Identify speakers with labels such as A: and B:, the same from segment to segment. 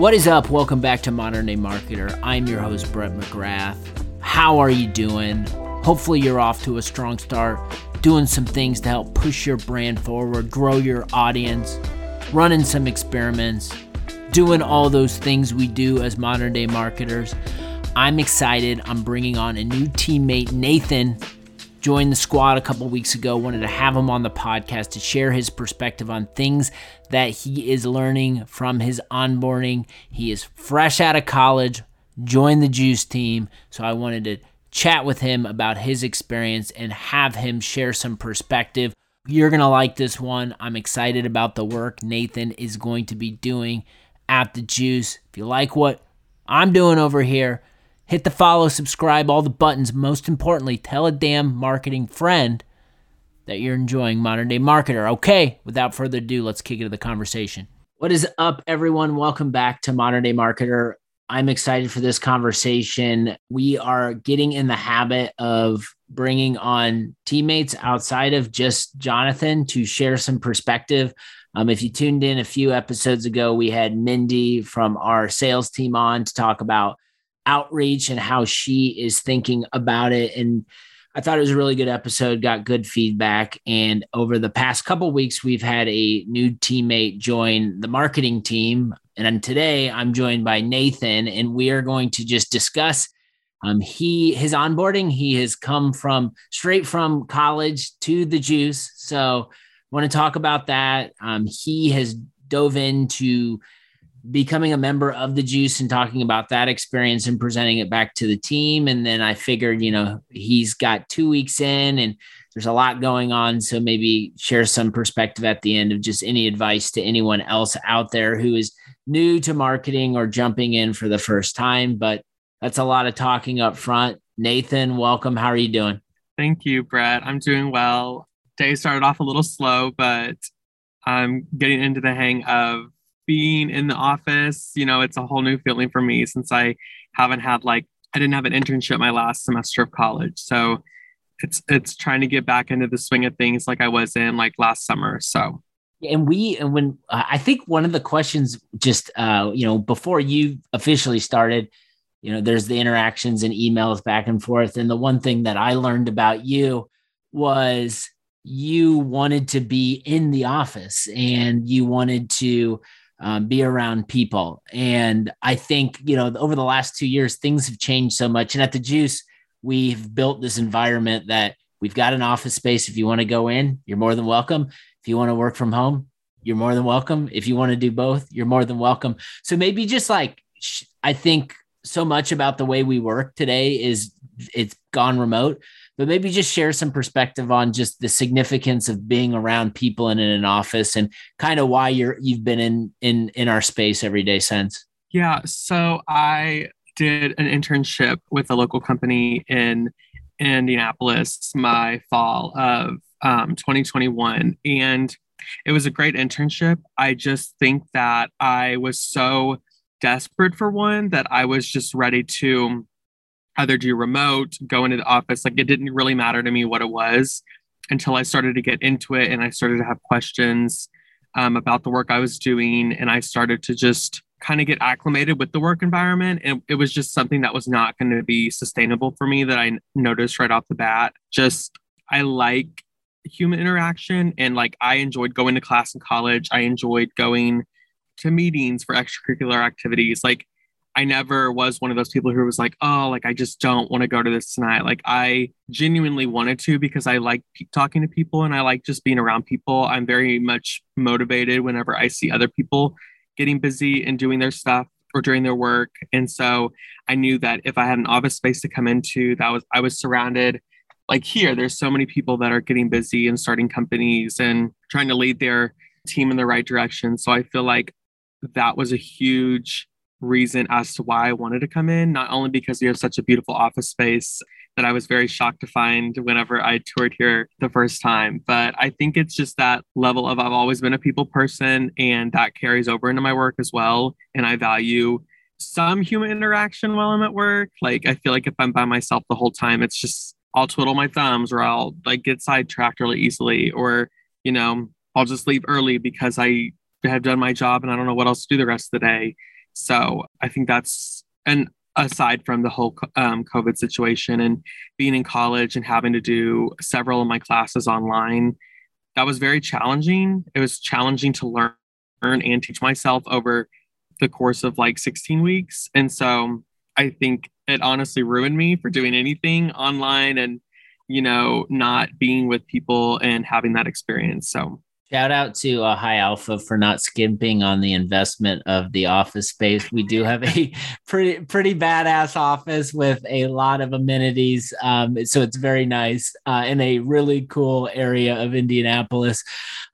A: What is up? Welcome back to Modern Day Marketer. I'm your host, Brett McGrath. How are you doing? Hopefully, you're off to a strong start, doing some things to help push your brand forward, grow your audience, running some experiments, doing all those things we do as modern day marketers. I'm excited. I'm bringing on a new teammate, Nathan. Joined the squad a couple weeks ago. Wanted to have him on the podcast to share his perspective on things that he is learning from his onboarding. He is fresh out of college, joined the Juice team. So I wanted to chat with him about his experience and have him share some perspective. You're going to like this one. I'm excited about the work Nathan is going to be doing at the Juice. If you like what I'm doing over here, hit the follow, subscribe, all the buttons. Most importantly, tell a damn marketing friend that you're enjoying Modern Day Marketer. Okay, without further ado, let's kick into the conversation. What is up, everyone? Welcome back to Modern Day Marketer. I'm excited for this conversation. We are getting in the habit of bringing on teammates outside of just Jonathan to share some perspective. Um, if you tuned in a few episodes ago, we had Mindy from our sales team on to talk about outreach and how she is thinking about it. And I thought it was a really good episode, got good feedback. And over the past couple weeks, we've had a new teammate join the marketing team. And today I'm joined by Nathan, and we are going to just discuss um, he his onboarding. He has come from straight from college to the juice. So want to talk about that. Um, he has dove into becoming a member of the juice and talking about that experience and presenting it back to the team. And then i figured you know he's got two weeks in and there's a lot going on. So maybe share some perspective at the end of just any advice to anyone else out there who is new to marketing or jumping in for the first time. But that's a lot of talking up front. Nathan welcome. How are you doing?
B: Thank you brett. I'm doing well. Day started off a little slow but i'm getting into the hang of being in the office, you know, it's a whole new feeling for me since I haven't had like I didn't have an internship my last semester of college. So it's it's trying to get back into the swing of things like I was in like last summer. So
A: and we and when uh, I think one of the questions just uh you know before you officially started you know there's the interactions and emails back and forth and the one thing that I learned about you was you wanted to be in the office and you wanted to um, be around people. And I think, you know, over the last two years, things have changed so much. And at the Juice, we've built this environment that we've got an office space. If you want to go in, you're more than welcome. If you want to work from home, you're more than welcome. If you want to do both, you're more than welcome. So maybe just like, I think so much about the way we work today is it's gone remote but maybe just share some perspective on just the significance of being around people and in an office and kind of why you're you've been in in in our space every day since.
B: Yeah. So i did an internship with a local company in indianapolis my fall of um, 2021 and it was a great internship. I just think that i was so desperate for one that i was just ready to either do remote, go into the office. Like it didn't really matter to me what it was until I started to get into it and I started to have questions um, about the work I was doing. And I started to just kind of get acclimated with the work environment. And it was just something that was not going to be sustainable for me that I noticed right off the bat. Just, I like human interaction and like I enjoyed going to class in college. I enjoyed going to meetings for extracurricular activities. Like I never was one of those people who was like, oh, like I just don't want to go to this tonight. Like I genuinely wanted to because I like p- talking to people and I like just being around people. I'm very much motivated whenever I see other people getting busy and doing their stuff or doing their work. And so I knew that if I had an office space to come into, that was I was surrounded like here there's so many people that are getting busy and starting companies and trying to lead their team in the right direction. So I feel like that was a huge reason as to why I wanted to come in, not only because we have such a beautiful office space that I was very shocked to find whenever I toured here the first time, but I think it's just that level of I've always been a people person and that carries over into my work as well. And I value some human interaction while I'm at work. Like, I feel like if I'm by myself the whole time, it's just I'll twiddle my thumbs or I'll like get sidetracked really easily, or, you know, I'll just leave early because I have done my job and I don't know what else to do the rest of the day So I think that's, and aside from the whole um, COVID situation and being in college and having to do several of my classes online, that was very challenging. It was challenging to learn and teach myself over the course of like 16 weeks. And so I think it honestly ruined me for doing anything online and, you know, not being with people and having that experience. So
A: Shout out to uh, High Alpha for not skimping on the investment of the office space. We do have a pretty pretty badass office with a lot of amenities, um, so it's very nice uh, in a really cool area of Indianapolis.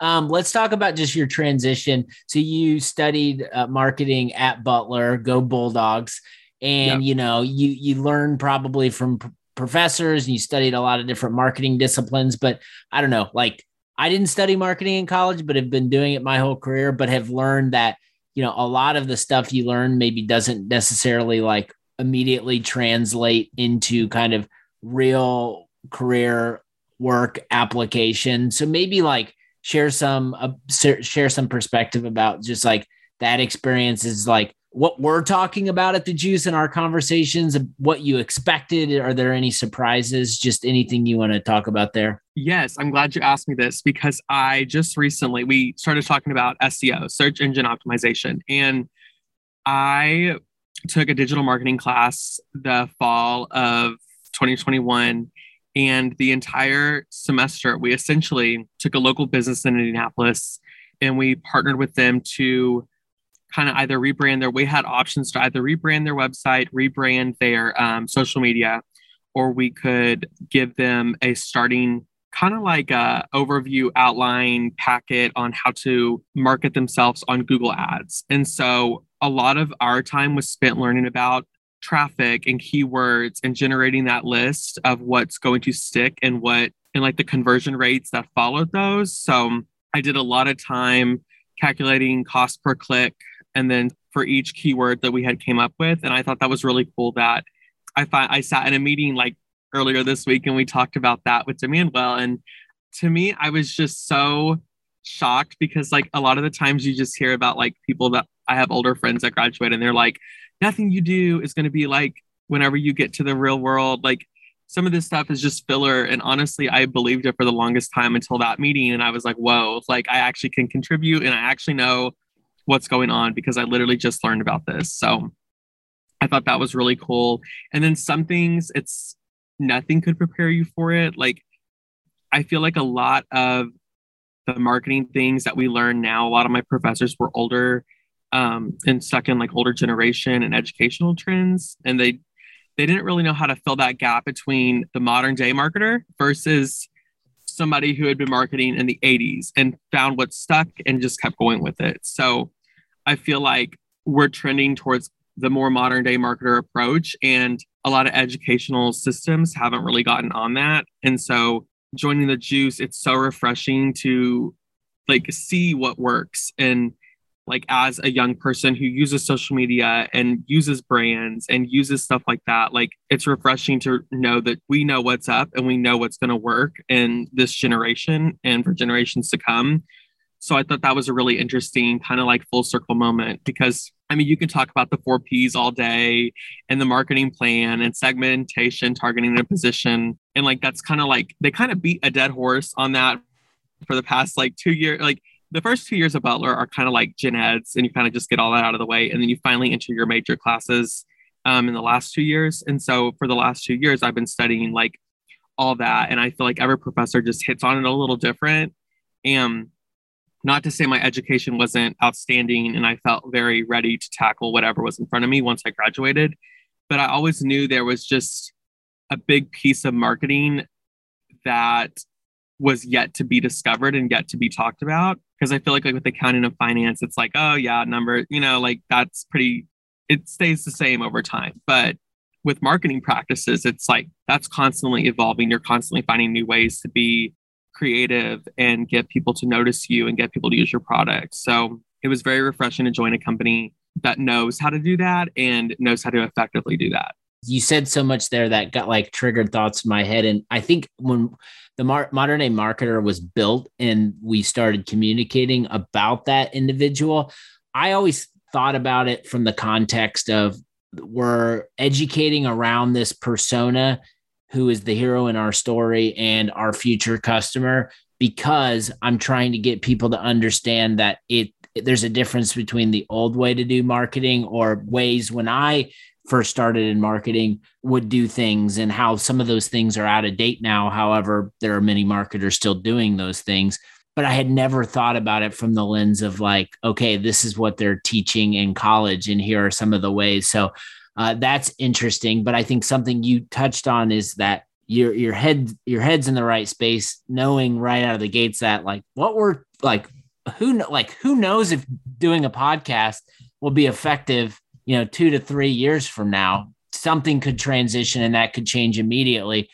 A: Um, let's talk about just your transition. So you studied uh, marketing at Butler, go Bulldogs, and yep. you know you you learned probably from professors and you studied a lot of different marketing disciplines. But I don't know, like I didn't study marketing in college, but have been doing it my whole career, but have learned that, you know, a lot of the stuff you learn maybe doesn't necessarily like immediately translate into kind of real career work application. So maybe like share some uh, share some perspective about just like that experience is like what we're talking about at the juice in our conversations what you expected. Are there any surprises? Just anything you want to talk about there?
B: Yes i'm glad you asked me this because i just recently we started talking about seo search engine optimization. And i took a digital marketing class the fall of 2021 and the entire semester we essentially took a local business in indianapolis and we partnered with them to kind of either rebrand their, we had options to either rebrand their website, rebrand their um, social media, or we could give them a starting kind of like a overview outline packet on how to market themselves on Google Ads. And so a lot of our time was spent learning about traffic and keywords and generating that list of what's going to stick and what and like the conversion rates that followed those. So I did a lot of time calculating cost per click, and then for each keyword that we had came up with. And I thought that was really cool that I find I sat in a meeting like earlier this week and we talked about that with Demandwell. And to me, I was just so shocked because like a lot of the times you just hear about like people that I have older friends that graduate and they're like, nothing you do is going to be like whenever you get to the real world. Like some of this stuff is just filler. And honestly, I believed it for the longest time until that meeting. And I was like, whoa, like I actually can contribute and I actually know what's going on because I literally just learned about this. So I thought that was really cool. And then some things, it's nothing could prepare you for it. Like, I feel like a lot of the marketing things that we learn now, a lot of my professors were older um, and stuck in like older generation and educational trends. And they, they didn't really know how to fill that gap between the modern day marketer versus somebody who had been marketing in the 80s and found what stuck and just kept going with it. So I feel like we're trending towards the more modern day marketer approach and a lot of educational systems haven't really gotten on that. And so joining the juice it's so refreshing to like see what works. And like as a young person who uses social media and uses brands and uses stuff like that like it's refreshing to know that we know what's up and we know what's going to work in this generation and for generations to come so I thought that was a really interesting kind of like full circle moment because I mean, you can talk about the four P's all day and the marketing plan and segmentation, targeting a position. And like, that's kind of like they kind of beat a dead horse on that for the past like two years. Like, the first two years of Butler are kind of like gen eds, and you kind of just get all that out of the way. And then you finally enter your major classes um, in the last two years. And so for the last two years, I've been studying like all that. And I feel like every professor just hits on it a little different. And not to say my education wasn't outstanding and I felt very ready to tackle whatever was in front of me once I graduated, but I always knew there was just a big piece of marketing that was yet to be discovered and yet to be talked about. Because I feel like, like with accounting and finance, it's like, oh yeah, number, you know, like that's pretty, it stays the same over time. But with marketing practices, it's like that's constantly evolving. You're constantly finding new ways to be creative and get people to notice you and get people to use your product. So it was very refreshing to join a company that knows how to do that and knows how to effectively do that.
A: You said so much there that got like triggered thoughts in my head. And I think when the mar- modern day marketer was built and we started communicating about that individual, I always thought about it from the context of we're educating around this persona who is the hero in our story and our future customer because I'm trying to get people to understand that it there's a difference between the old way to do marketing or ways when I first started in marketing would do things and how some of those things are out of date now. However, there are many marketers still doing those things. But I had never thought about it from the lens of like, okay, this is what they're teaching in college, and here are some of the ways. So uh, that's interesting. But I think something you touched on is that your your head your head's in the right space, knowing right out of the gates that like what we're like who like who knows if doing a podcast will be effective you know, two to three years from now, something could transition and that could change immediately.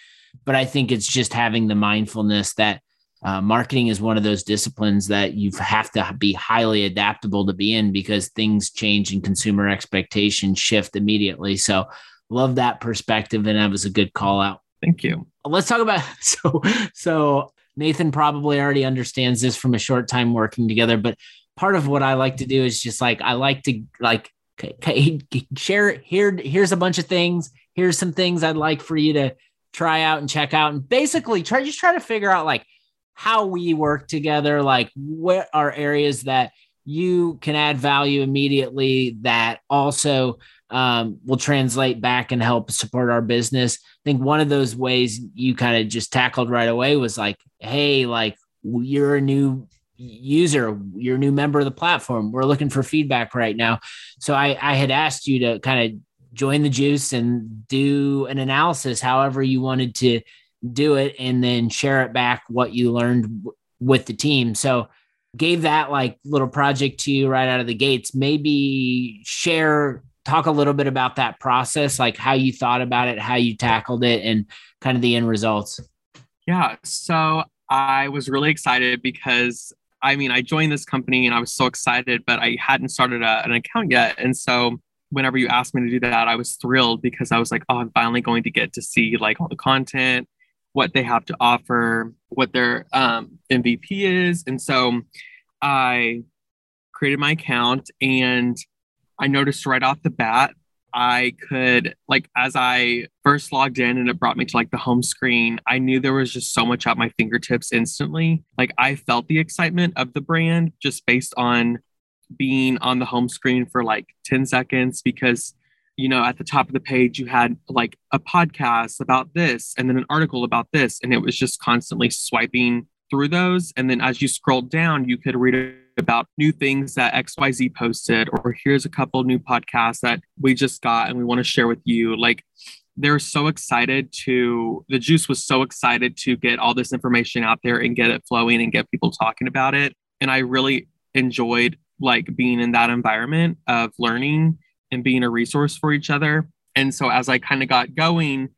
A: But I think it's just having the mindfulness that uh, marketing is one of those disciplines that you have to be highly adaptable to be in because things change and consumer expectations shift immediately. So, love that perspective, and that was a good call out.
B: Thank you.
A: Let's talk about so so Nathan probably already understands this from a short time working together, but part of what I like to do is just like I like to like okay, share here. Here's a bunch of things. Here's some things I'd like for you to try out and check out, and basically try just try to figure out like how we work together. Like what are areas that you can add value immediately that also um, will translate back and help support our business. I think one of those ways you kind of just tackled right away was like, hey, like you're a new user, you're a new member of the platform. We're looking for feedback right now. So I, I had asked you to kind of join the juice and do an analysis, however you wanted to do it, and then share it back what you learned w- with the team. So gave that like little project to you right out of the gates. Maybe share, talk a little bit about that process, like how you thought about it, how you tackled it, and kind of the end results.
B: Yeah. So I was really excited because I mean, I joined this company and I was so excited, but I hadn't started a, an account yet. And so whenever you asked me to do that, I was thrilled because I was like, oh, I'm finally going to get to see like all the content, what they have to offer, what their um, MVP is. And so I created my account and I noticed right off the bat I could like as I first logged in and it brought me to like the home screen, I knew there was just so much at my fingertips instantly. Like I felt the excitement of the brand just based on being on the home screen for like 10 seconds because you know at the top of the page you had like a podcast about this and then an article about this and it was just constantly swiping through those and then as you scrolled down you could read about new things that XYZ posted, or here's a couple new podcasts that we just got and we want to share with you. Like they're so excited to, the juice was so excited to get all this information out there and get it flowing and get people talking about it. And I really enjoyed like being in that environment of learning and being a resource for each other. And so as I kind of got going,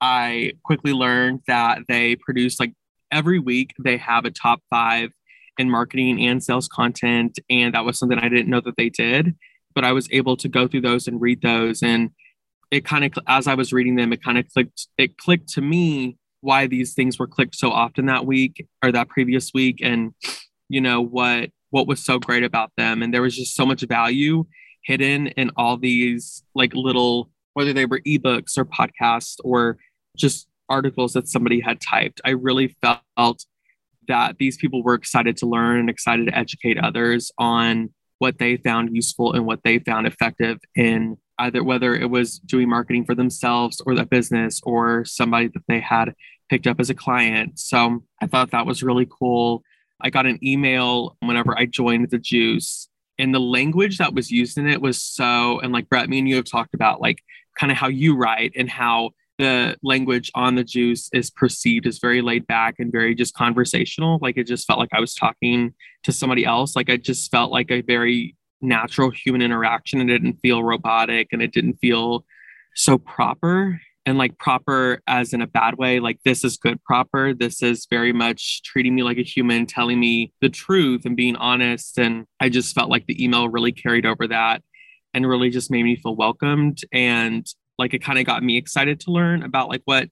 B: I quickly learned that they produce like every week they have a top five in marketing and sales content. And that was something I didn't know that they did, but I was able to go through those and read those. And it kind of, as I was reading them, it kind of clicked, it clicked to me why these things were clicked so often that week or that previous week. And, you know, what, what was so great about them. And there was just so much value hidden in all these like little, whether they were ebooks or podcasts or just articles that somebody had typed. I really felt that these people were excited to learn and excited to educate others on what they found useful and what they found effective in either whether it was doing marketing for themselves or the business or somebody that they had picked up as a client. So I thought that was really cool. I got an email whenever I joined the Juice, and the language that was used in it was so, and like Brett, me and you have talked about like kind of how you write and how the language on the juice is perceived as very laid back and very just conversational. Like it just felt like I was talking to somebody else. Like I just felt like a very natural human interaction and it didn't feel robotic and it didn't feel so proper and like proper as in a bad way like this is good proper this is very much treating me like a human telling me the truth and being honest and i just felt like the email really carried over that and really just made me feel welcomed and like it kind of got me excited to learn about like what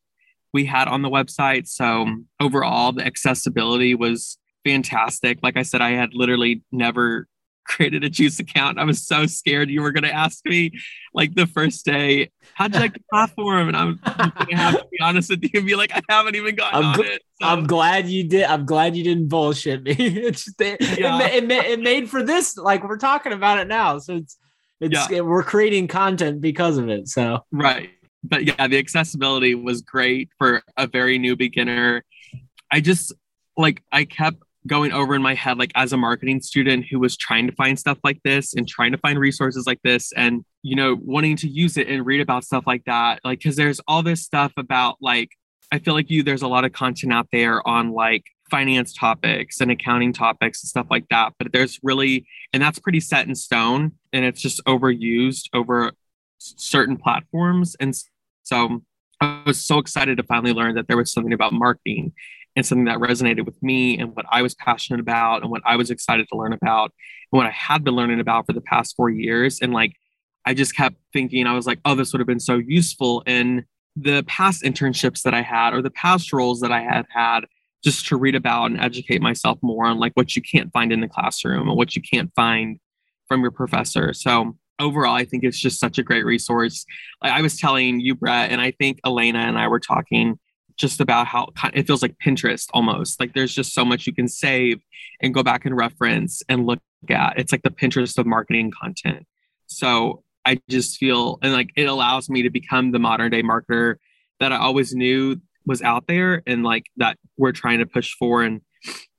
B: we had on the website. So overall, the accessibility was fantastic. Like I said, I had literally never created a juice account. I was so scared you were going to ask me like the first day, how'd you like the platform? And I'm, I'm going to have to be honest with you and be like, I haven't even gotten
A: I'm gl-
B: it. So,
A: I'm glad you did. I'm glad you didn't bullshit me. it's just, it,
B: Yeah.
A: it, it, it made for this. Like we're talking about it now, so it's it's we're creating content because of it. So
B: right. But yeah, the accessibility was great for a very new beginner. I just like, I kept going over in my head, like as a marketing student who was trying to find stuff like this and trying to find resources like this and, you know, wanting to use it and read about stuff like that. Like, cause there's all this stuff about like, I feel like you, there's a lot of content out there on like finance topics and accounting topics and stuff like that. But there's really, and that's pretty set in stone and it's just overused over certain platforms. And so I was so excited to finally learn that there was something about marketing and something that resonated with me and what I was passionate about and what I was excited to learn about and what I had been learning about for the past four years. And like, I just kept thinking, I was like, oh, this would have been so useful in the past internships that I had or the past roles that I had had just to read about and educate myself more on like what you can't find in the classroom and what you can't find from your professor. So overall, I think it's just such a great resource. I was telling you, Brett, and I think Elena and I were talking just about how it feels like Pinterest almost. Like there's just so much you can save and go back and reference and look at. It's like the Pinterest of marketing content. So I just feel and like it allows me to become the modern day marketer that I always knew was out there and like that we're trying to push for and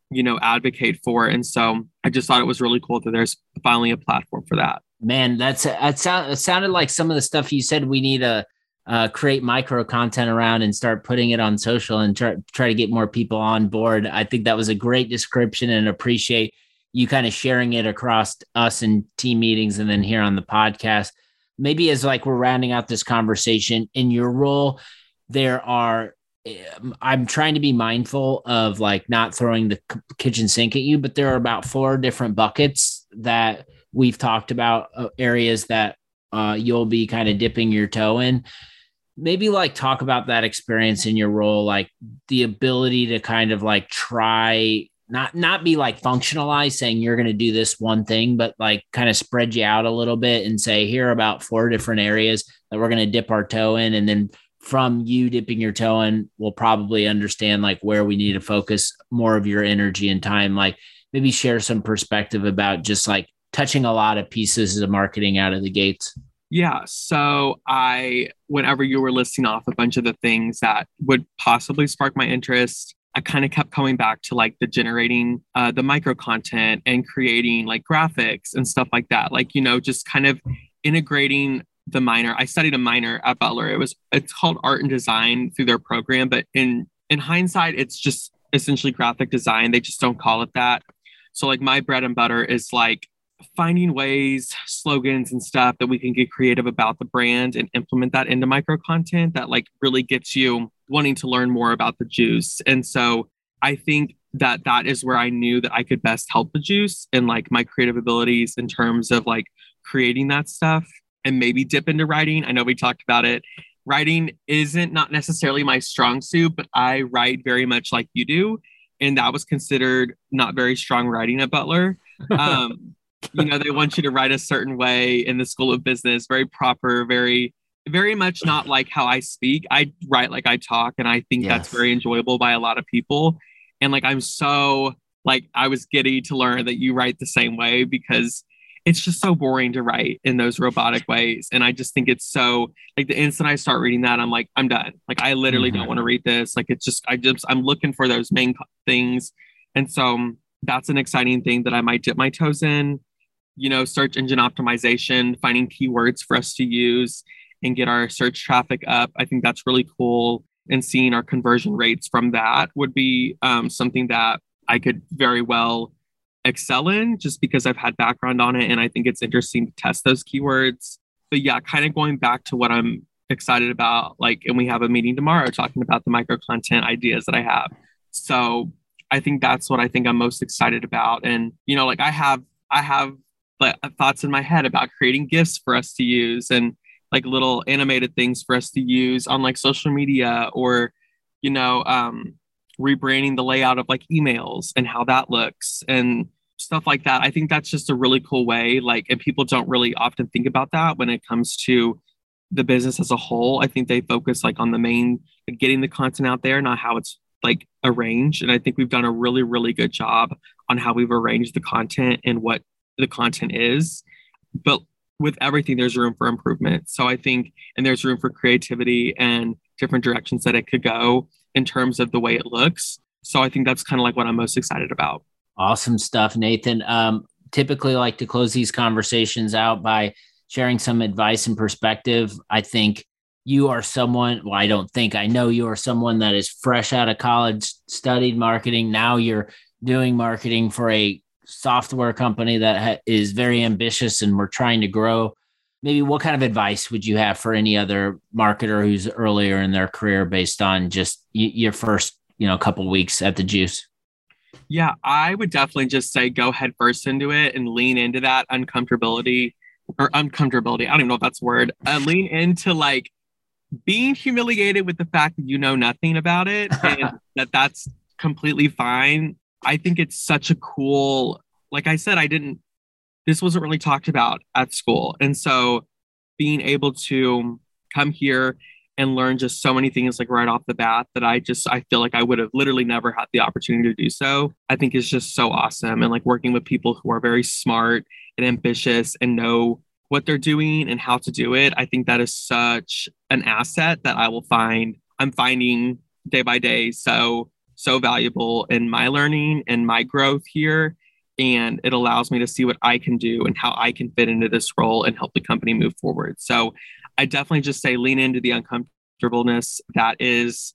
B: you know advocate for. And so I just thought it was really cool that there's finally a platform for that.
A: man, that's that sound it sounded like some of the stuff you said we need to uh, create micro content around and start putting it on social and try try to get more people on board. I think that was a great description and appreciate you kind of sharing it across us in team meetings and then here on the podcast. Maybe as like we're rounding out this conversation in your role, there are um, I'm trying to be mindful of like not throwing the kitchen sink at you, but there are about four different buckets that we've talked about uh, areas that uh, you'll be kind of dipping your toe in. Maybe like talk about that experience in your role, like the ability to kind of like try not not be like functionalized saying you're going to do this one thing but like kind of spread you out a little bit and say here about four different areas that we're going to dip our toe in and then from you dipping your toe in we'll probably understand like where we need to focus more of your energy and time. Like maybe share some perspective about just like touching a lot of pieces of marketing out of the gates
B: Yeah. So I, whenever you were listing off a bunch of the things that would possibly spark my interest, I kind of kept coming back to like the generating uh, the micro content and creating like graphics and stuff like that. Like, you know, just kind of integrating the minor. I studied a minor at Butler. It was, it's called art and design through their program, but in, in hindsight, it's just essentially graphic design. They just don't call it that. So like my bread and butter is like finding ways, slogans and stuff that we can get creative about the brand and implement that into micro content that like really gets you wanting to learn more about the juice. And so I think that that is where I knew that I could best help the juice and like my creative abilities in terms of like creating that stuff and maybe dip into writing. I know we talked about it. Writing isn't not necessarily my strong suit, but I write very much like you do. And that was considered not very strong writing at Butler. Um, you know, they want you to write a certain way in the School of Business, very proper, very, very much not like how I speak. I write like I talk, and I think that's very enjoyable by a lot of people. And like, I'm so like, I was giddy to learn that you write the same way because it's just so boring to write in those robotic ways. And I just think it's so like the instant I start reading that, I'm like, I'm done. Like, I literally
A: Mhm.
B: don't want to read this. Like, it's just, I just, I'm looking for those main things. And so um, that's an exciting thing that I might dip my toes in. You know, search engine optimization, finding keywords for us to use and get our search traffic up. I think that's really cool. And seeing our conversion rates from that would be um, something that I could very well excel in just because I've had background on it. And I think it's interesting to test those keywords. But yeah, kind of going back to what I'm excited about, like, and we have a meeting tomorrow talking about the micro content ideas that I have. So I think that's what I think I'm most excited about. And, you know, like I have, I have like thoughts in my head about creating gifts for us to use and like little animated things for us to use on like social media or, you know, um, rebranding the layout of like emails and how that looks and stuff like that. I think that's just a really cool way. Like, and people don't really often think about that when it comes to the business as a whole. I think they focus like on the main getting the content out there, not how it's like arranged. And I think we've done a really, really good job on how we've arranged the content and what the content is. But with everything, there's room for improvement. So I think, and there's room for creativity and different directions that it could go in terms of the way it looks. So I think that's kind of like what I'm most excited about.
A: Awesome stuff, Nathan. Um, typically like to close these conversations out by sharing some advice and perspective. I think you are someone, well, I don't think, I know you are someone that is fresh out of college, studied marketing. Now you're doing marketing for a software company that ha- is very ambitious and we're trying to grow. Maybe what kind of advice would you have for any other marketer who's earlier in their career based on just y- your first, you know, couple weeks at the juice?
B: Yeah, I would definitely just say go head first into it and lean into that uncomfortability or uncomfortability. I don't even know if that's a word. Uh, lean into like being humiliated with the fact that you know nothing about it and that that's completely fine. I think it's such a cool, like I said, I didn't, this wasn't really talked about at school. And so being able to come here and learn just so many things like right off the bat that I just I feel like I would have literally never had the opportunity to do so. I think is just so awesome and like working with people who are very smart and ambitious and know what they're doing and how to do it. I think that is such an asset that I will find I'm finding day by day so so valuable in my learning and my growth here and it allows me to see what I can do and how I can fit into this role and help the company move forward. So I definitely just say lean into the uncomfortableness that is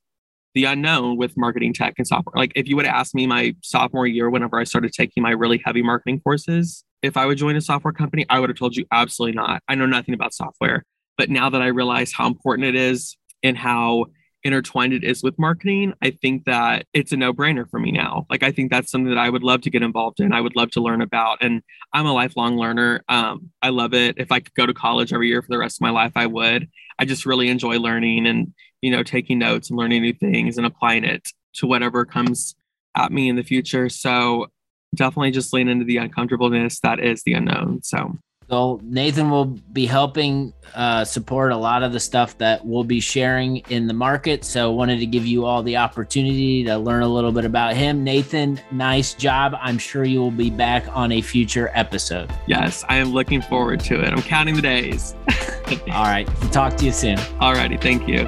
B: the unknown with marketing tech and software. Like if you would have asked me my sophomore year, whenever I started taking my really heavy marketing courses, if I would join a software company, I would have told you absolutely not. I know nothing about software. But now that I realize how important it is and how intertwined it is with marketing, I think that it's a no brainer for me now. Like, I think that's something that I would love to get involved in. I would love to learn about. And I'm a lifelong learner. Um, I love it. If I could go to college every year for the rest of my life, I would. I just really enjoy learning and, you know, taking notes and learning new things and applying it to whatever comes at me in the future. So definitely just lean into the uncomfortableness that is the unknown. So
A: so Nathan will be helping uh, support a lot of the stuff that we'll be sharing in the market. So wanted to give you all the opportunity to learn a little bit about him. Nathan, nice job. I'm sure you will be back on a future episode.
B: Yes, I am looking forward to it. I'm counting the days.
A: all right. Talk to you soon.
B: All righty. Thank you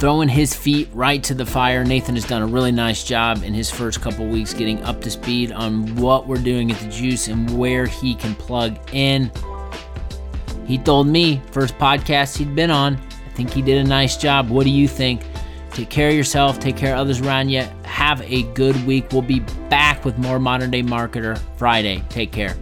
A: throwing his feet right to the fire. Nathan has done a really nice job in his first couple weeks getting up to speed on what we're doing at the Juice and where he can plug in. He told me, first podcast he'd been on, I think he did a nice job. What do you think? Take care of yourself, take care of others around you. Have a good week. We'll be back with more Modern Day Marketer Friday. Take care.